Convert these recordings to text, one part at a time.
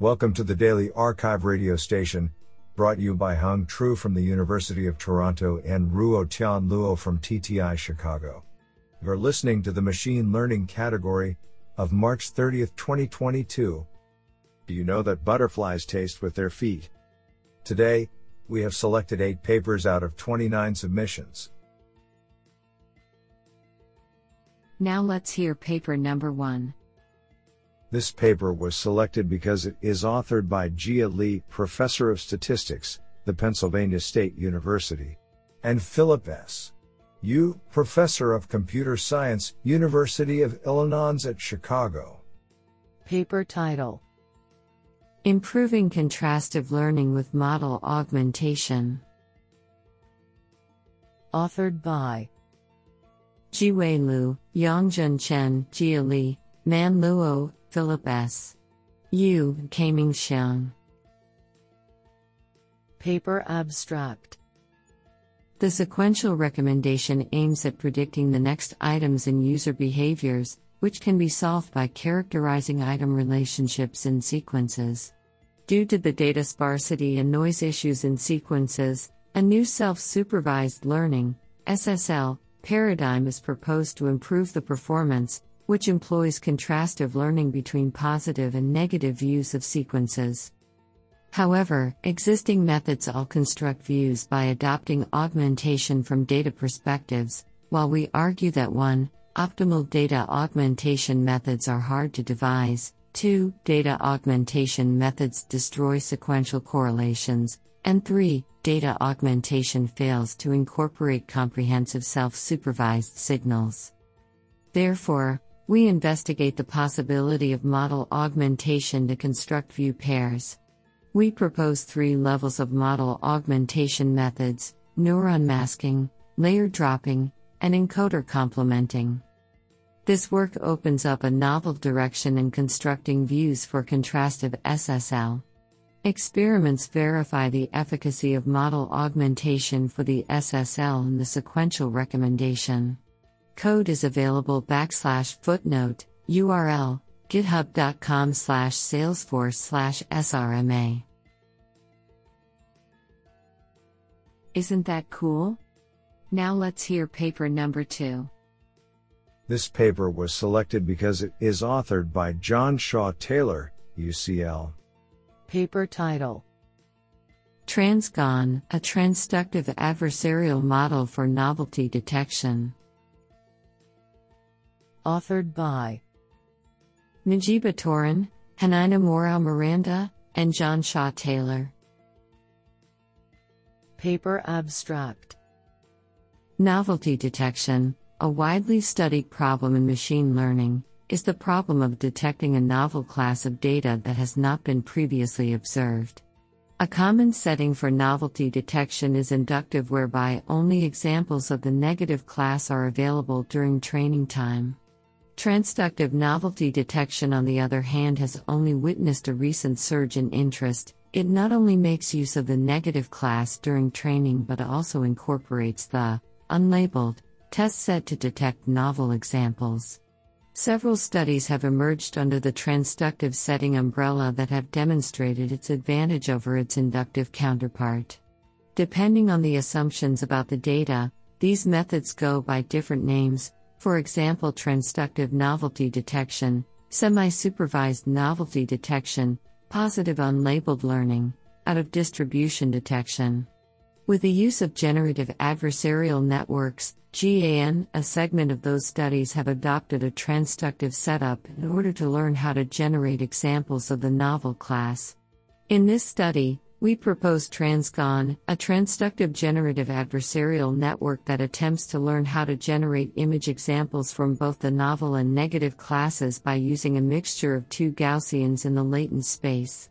Welcome to the Daily Archive radio station, brought you by Hung Tru from the University of Toronto and Ruotian Luo from TTI Chicago. You're listening to the Machine Learning category of March 30, 2022. Do you know that butterflies taste with their feet? Today, we have selected 8 papers out of 29 submissions. Now let's hear paper number 1. This paper was selected because it is authored by Jia Li, Professor of Statistics, the Pennsylvania State University, and Philip S. Yu, Professor of Computer Science, University of Illinois at Chicago. Paper title Improving Contrastive Learning with Model Augmentation. Authored by Jiwei Lu, Yongjun Chen, Jia Li, Man Luo, Philip S. Yu, Kaiming Xiang. Paper Abstract The sequential recommendation aims at predicting the next items in user behaviors, which can be solved by characterizing item relationships in sequences. Due to the data sparsity and noise issues in sequences, a new self supervised learning SSL, paradigm is proposed to improve the performance, which employs contrastive learning between positive and negative views of sequences. However, existing methods all construct views by adopting augmentation from data perspectives, while we argue that 1. Optimal data augmentation methods are hard to devise, 2. Data augmentation methods destroy sequential correlations, and 3. Data augmentation fails to incorporate comprehensive self supervised signals. Therefore, we investigate the possibility of model augmentation to construct view pairs. We propose three levels of model augmentation methods neuron masking, layer dropping, and encoder complementing. This work opens up a novel direction in constructing views for contrastive SSL. Experiments verify the efficacy of model augmentation for the SSL in the sequential recommendation. Code is available backslash footnote, URL, github.com slash salesforce slash srma. Isn't that cool? Now let's hear paper number two. This paper was selected because it is authored by John Shawe-Taylor, UCL. Paper title Transgon, a transductive adversarial model for novelty detection authored by Najiba Toran, Janaina Mourão-Miranda, and John Shawe-Taylor. Paper Abstract Novelty detection, a widely studied problem in machine learning, is the problem of detecting a novel class of data that has not been previously observed. A common setting for novelty detection is inductive, whereby only examples of the negative class are available during training time. Transductive novelty detection, on the other hand, has only witnessed a recent surge in interest. It not only makes use of the negative class during training but also incorporates the unlabeled test set to detect novel examples. Several studies have emerged under the transductive setting umbrella that have demonstrated its advantage over its inductive counterpart. Depending on the assumptions about the data, these methods go by different names, for example, transductive novelty detection, semi supervised novelty detection, positive unlabeled learning, out of distribution detection. With the use of generative adversarial networks, GAN, a segment of those studies have adopted a transductive setup in order to learn how to generate examples of the novel class. In this study, we propose Transgon, a transductive generative adversarial network that attempts to learn how to generate image examples from both the novel and negative classes by using a mixture of two Gaussians in the latent space.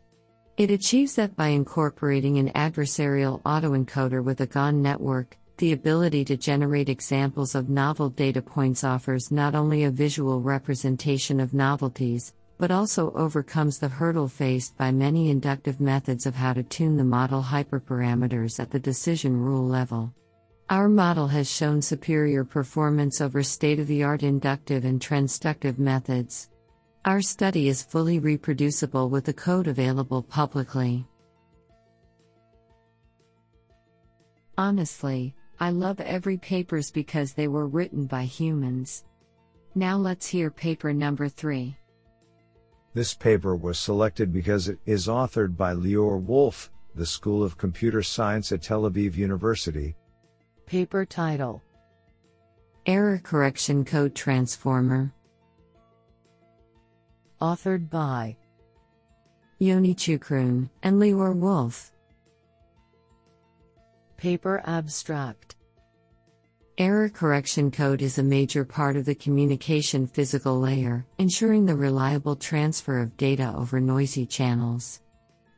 It achieves that by incorporating an adversarial autoencoder with a GAN network. The ability to generate examples of novel data points offers not only a visual representation of novelties, but also overcomes the hurdle faced by many inductive methods of how to tune the model hyperparameters at the decision rule level. Our model has shown superior performance over state of the art inductive and transductive methods. Our study is fully reproducible with the code available publicly. Honestly, I love every papers because they were written by humans. Now let's hear paper number 3. This paper was selected because it is authored by Lior Wolf, the School of Computer Science at Tel Aviv University. Paper title Error Correction Code Transformer. Authored by Yoni Choukroun and Lior Wolf. Paper Abstract Error correction code is a major part of the communication physical layer, ensuring the reliable transfer of data over noisy channels.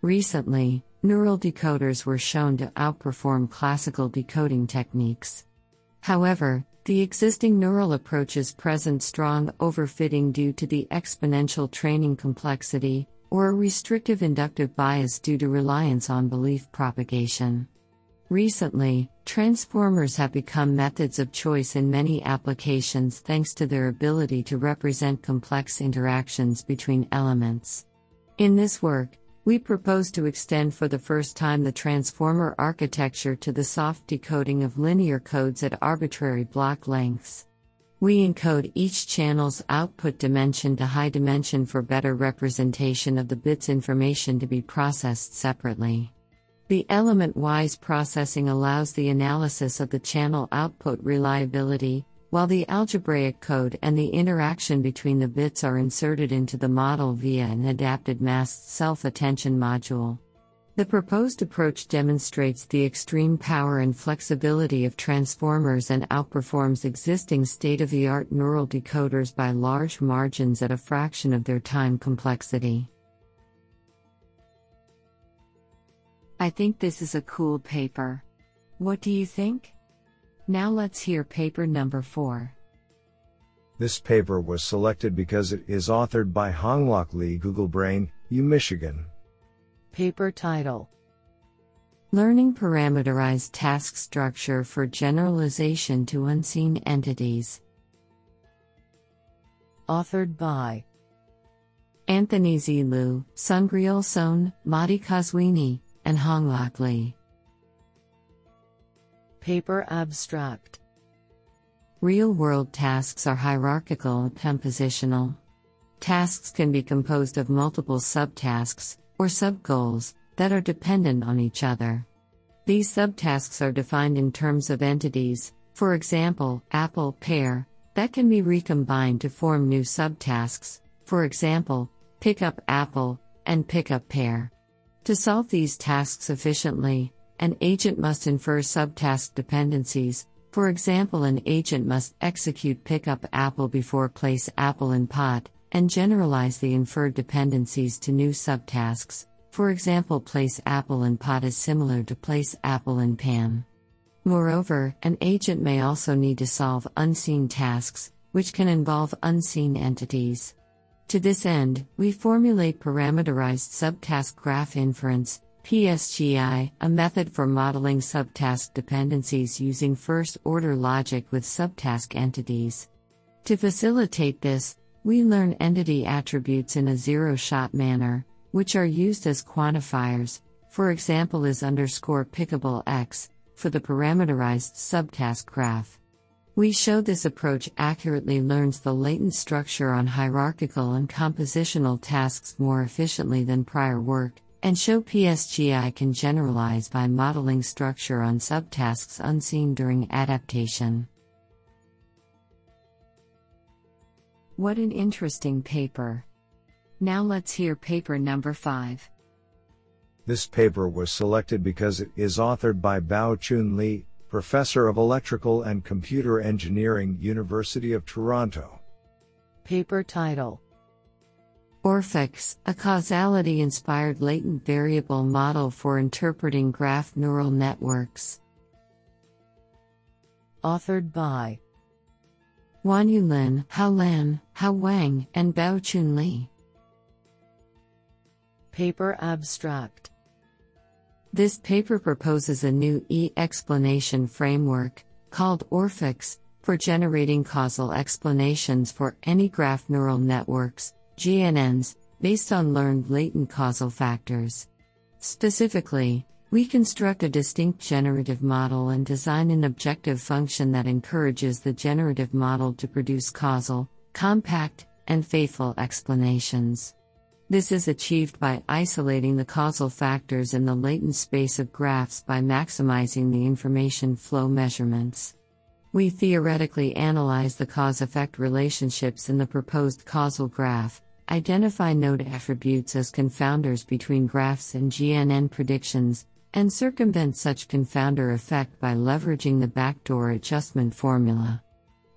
Recently, neural decoders were shown to outperform classical decoding techniques. However, the existing neural approaches present strong overfitting due to the exponential training complexity, or a restrictive inductive bias due to reliance on belief propagation. Recently, transformers have become methods of choice in many applications thanks to their ability to represent complex interactions between elements. In this work, we propose to extend for the first time the transformer architecture to the soft decoding of linear codes at arbitrary block lengths. We encode each channel's output dimension to high dimension for better representation of the bit's information to be processed separately. The element wise processing allows the analysis of the channel output reliability, while the algebraic code and the interaction between the bits are inserted into the model via an adapted masked self attention module. The proposed approach demonstrates the extreme power and flexibility of transformers and outperforms existing state of the art neural decoders by large margins at a fraction of their time complexity. I think this is a cool paper. What do you think? Now let's hear paper number 4. This paper was selected because it is authored by Honglak Lee Google Brain, U Michigan. Paper title Learning Parameterized Task Structure for Generalization to Unseen Entities. Authored by Anthony Zilu, Sungryull Sohn, Mahdi Qazwini, and Honglak Lee. Paper Abstract Real world tasks are hierarchical and compositional. Tasks can be composed of multiple subtasks, or subgoals, that are dependent on each other. These subtasks are defined in terms of entities, for example, apple, pear, that can be recombined to form new subtasks, for example, pick up apple, and pick up pear. To solve these tasks efficiently, an agent must infer subtask dependencies. For example, an agent must execute pickup apple before place apple in pot, and generalize the inferred dependencies to new subtasks. For example, place apple in pot is similar to place apple in pan. Moreover, an agent may also need to solve unseen tasks, which can involve unseen entities. To this end, we formulate parameterized subtask graph inference, PSGI, a method for modeling subtask dependencies using first order logic with subtask entities. To facilitate this, we learn entity attributes in a zero shot manner, which are used as quantifiers, for example, is underscore pickable x, for the parameterized subtask graph. We show this approach accurately learns the latent structure on hierarchical and compositional tasks more efficiently than prior work, and show PSGI can generalize by modeling structure on subtasks unseen during adaptation. What an interesting paper! Now let's hear paper number 5. This paper was selected because it is authored by Baochun Li, Professor of Electrical and Computer Engineering, University of Toronto. Paper title OrphicX, a causality inspired latent variable model for interpreting graph neural networks. Authored by Wanyu Lin, Hao Lan, Hao Wang, and Baochun Li. Paper Abstract this paper proposes a new E explanation framework, called OrphicX, for generating causal explanations for any graph neural networks, GNNs, based on learned latent causal factors. Specifically, we construct a distinct generative model and design an objective function that encourages the generative model to produce causal, compact, and faithful explanations. This is achieved by isolating the causal factors in the latent space of graphs by maximizing the information flow measurements. We theoretically analyze the cause effect relationships in the proposed causal graph, identify node attributes as confounders between graphs and GNN predictions, and circumvent such confounder effect by leveraging the backdoor adjustment formula.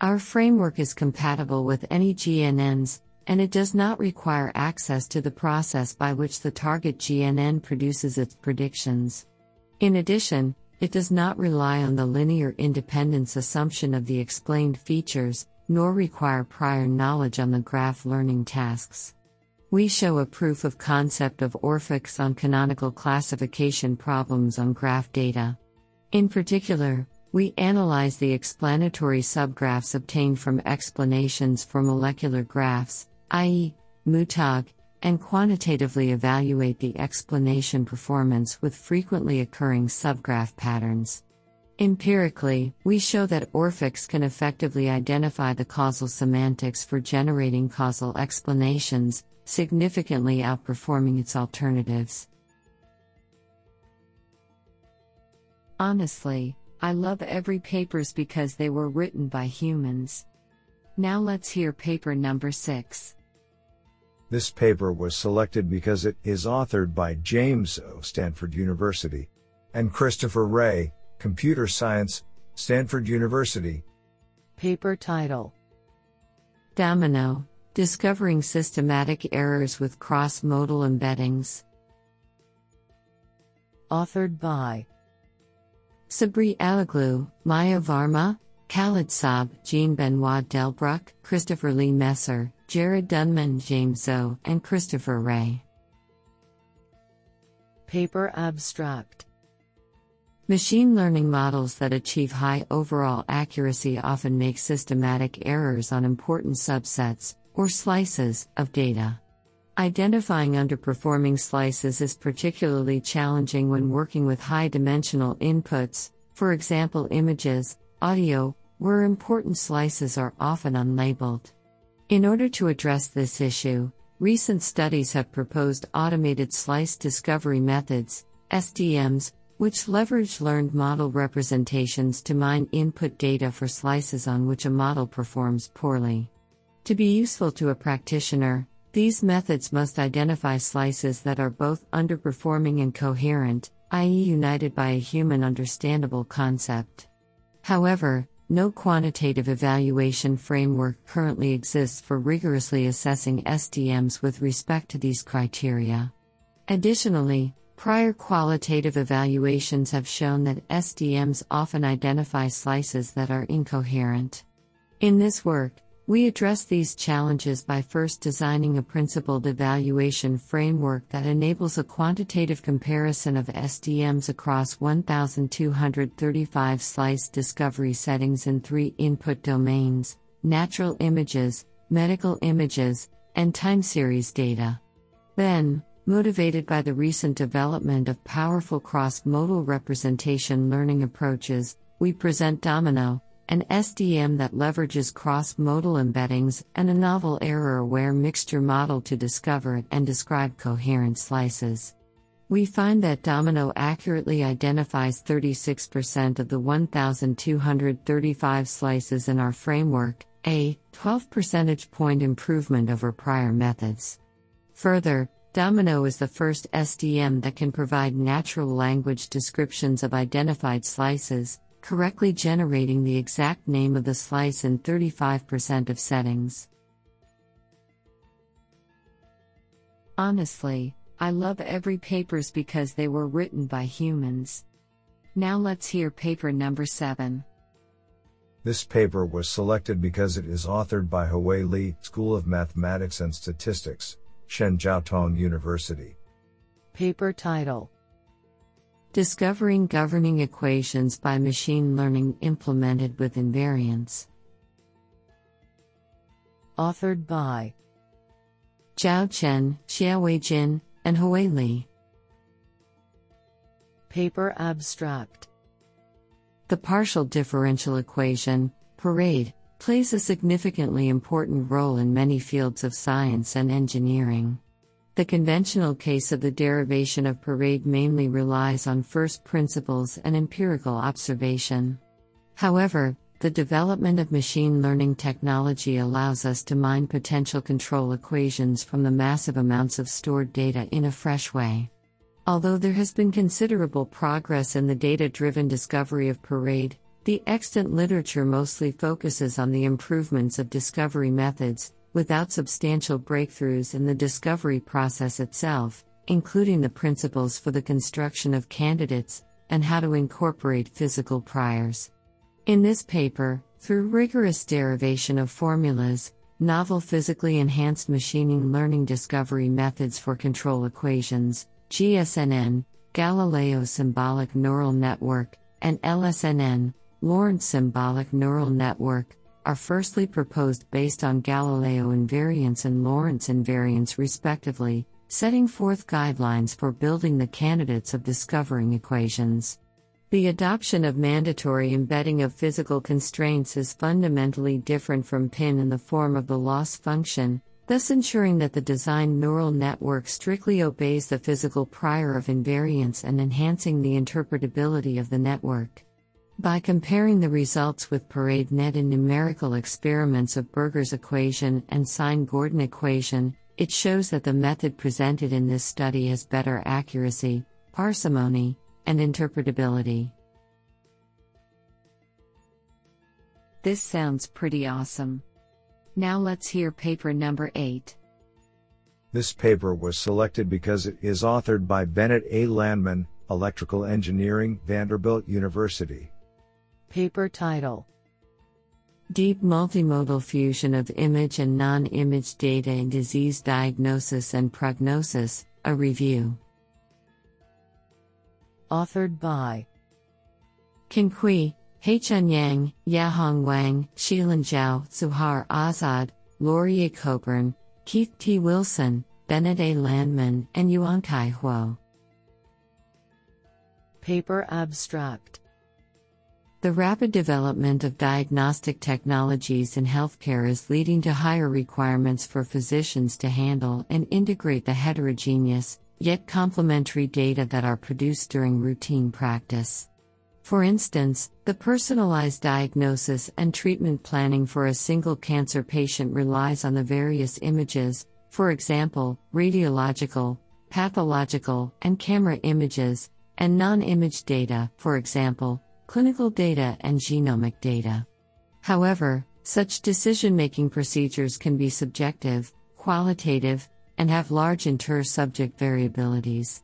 Our framework is compatible with any GNNs, and it does not require access to the process by which the target GNN produces its predictions. In addition, it does not rely on the linear independence assumption of the explained features, nor require prior knowledge on the graph learning tasks. We show a proof of concept of OrphicX on canonical classification problems on graph data. In particular, we analyze the explanatory subgraphs obtained from explanations for molecular graphs, i.e., MUTAG, and quantitatively evaluate the explanation performance with frequently occurring subgraph patterns. Empirically, we show that OrphicX can effectively identify the causal semantics for generating causal explanations, significantly outperforming its alternatives. Honestly, I love every papers because they were written by humans. Now let's hear paper number 6. This paper was selected because it is authored by James Zou Stanford University and Christopher Ré, Computer Science, Stanford University. Paper title Domino Discovering Systematic Errors with Cross Modal Embeddings. Authored by Sabri Alaglu, Maya Varma, Khaled Saab, Jean Benoit Delbrouck, Christopher Lee Messer, Jared Dunnmon, James Zou, and Christopher Ré. Paper Abstract Machine learning models that achieve high overall accuracy often make systematic errors on important subsets, or slices, of data. Identifying underperforming slices is particularly challenging when working with high dimensional inputs, for example, images, audio, where important slices are often unlabeled. In order to address this issue, recent studies have proposed automated slice discovery methods, SDMs, which leverage learned model representations to mine input data for slices on which a model performs poorly. To be useful to a practitioner, these methods must identify slices that are both underperforming and coherent, i.e., united by a human understandable concept. However, no quantitative evaluation framework currently exists for rigorously assessing SDMs with respect to these criteria. Additionally, prior qualitative evaluations have shown that SDMs often identify slices that are incoherent. In this work, we address these challenges by first designing a principled evaluation framework that enables a quantitative comparison of SDMs across 1,235 slice discovery settings in three input domains natural images, medical images, and time series data. Then, motivated by the recent development of powerful cross modal representation learning approaches, we present Domino an SDM that leverages cross modal embeddings and a novel error aware mixture model to discover and describe coherent slices. We find that Domino accurately identifies 36% of the 1,235 slices in our framework, a 12 percentage point improvement over prior methods. Further, Domino is the first SDM that can provide natural language descriptions of identified slices, correctly generating the exact name of the slice in 35% of settings. Honestly, I love every papers because they were written by humans. Now let's hear paper number 7. This paper was selected because it is authored by Hui Li, School of Mathematics and Statistics, Shenjiaotong University. Paper title Discovering Governing Equations by Machine Learning Implemented with Invariants. Authored by Zhao Chen, Xiaowei Jin, and Hui Li. Paper Abstract The partial differential equation, parade, plays a significantly important role in many fields of science and engineering. The conventional case of the derivation of parade mainly relies on first principles and empirical observation. However, the development of machine learning technology allows us to mine potential control equations from the massive amounts of stored data in a fresh way. Although there has been considerable progress in the data driven discovery of Parade, the extant literature mostly focuses on the improvements of discovery methods, without substantial breakthroughs in the discovery process itself, including the principles for the construction of candidates and how to incorporate physical priors. In this paper, through rigorous derivation of formulas, novel physically enhanced machine learning discovery methods for control equations, GSNN, Galileo Symbolic Neural Network, and LSNN, Lorentz Symbolic Neural Network, are firstly proposed based on Galileo invariance and Lorentz invariance respectively, setting forth guidelines for building the candidates of discovering equations. The adoption of mandatory embedding of physical constraints is fundamentally different from PINN in the form of the loss function, thus ensuring that the designed neural network strictly obeys the physical prior of invariance and enhancing the interpretability of the network. By comparing the results with ParadeNet in numerical experiments of Burger's equation and Sine Gordon equation, it shows that the method presented in this study has better accuracy, parsimony, and interpretability. This sounds pretty awesome. Now let's hear paper number 8. This paper was selected because it is authored by Bennett A. Landman, Electrical Engineering, Vanderbilt University. Paper title Deep Multimodal Fusion of Image and Non Image Data in Disease Diagnosis and Prognosis, a Review. Authored by Qin Cui, Haichun Yang, Yahong Wang, Shilin Zhao, Zuhayr Asad, Laurier Coburn, Keith T. Wilson, Bennett A. Landman, and Yuankai Huo. Paper Abstract The rapid development of diagnostic technologies in healthcare is leading to higher requirements for physicians to handle and integrate the heterogeneous, yet complementary data that are produced during routine practice. For instance, the personalized diagnosis and treatment planning for a single cancer patient relies on the various images, for example, radiological, pathological, and camera images, and non image data, for example, clinical data and genomic data. However, such decision making procedures can be subjective, qualitative, and have large inter subject variabilities.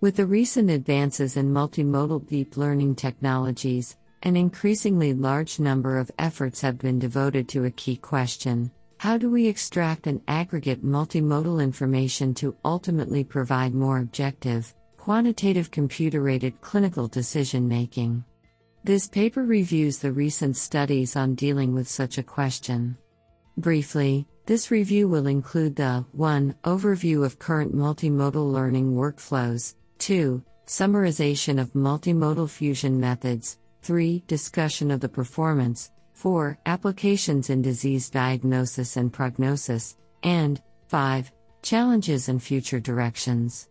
With the recent advances in multimodal deep learning technologies, an increasingly large number of efforts have been devoted to a key question how do we extract and aggregate multimodal information to ultimately provide more objective, quantitative computer aided clinical decision making? This paper reviews the recent studies on dealing with such a question. Briefly, this review will include the 1. Overview of current multimodal learning workflows, 2. Summarization of multimodal fusion methods, 3. Discussion of the performance, 4. Applications in disease diagnosis and prognosis, and 5. Challenges and future directions.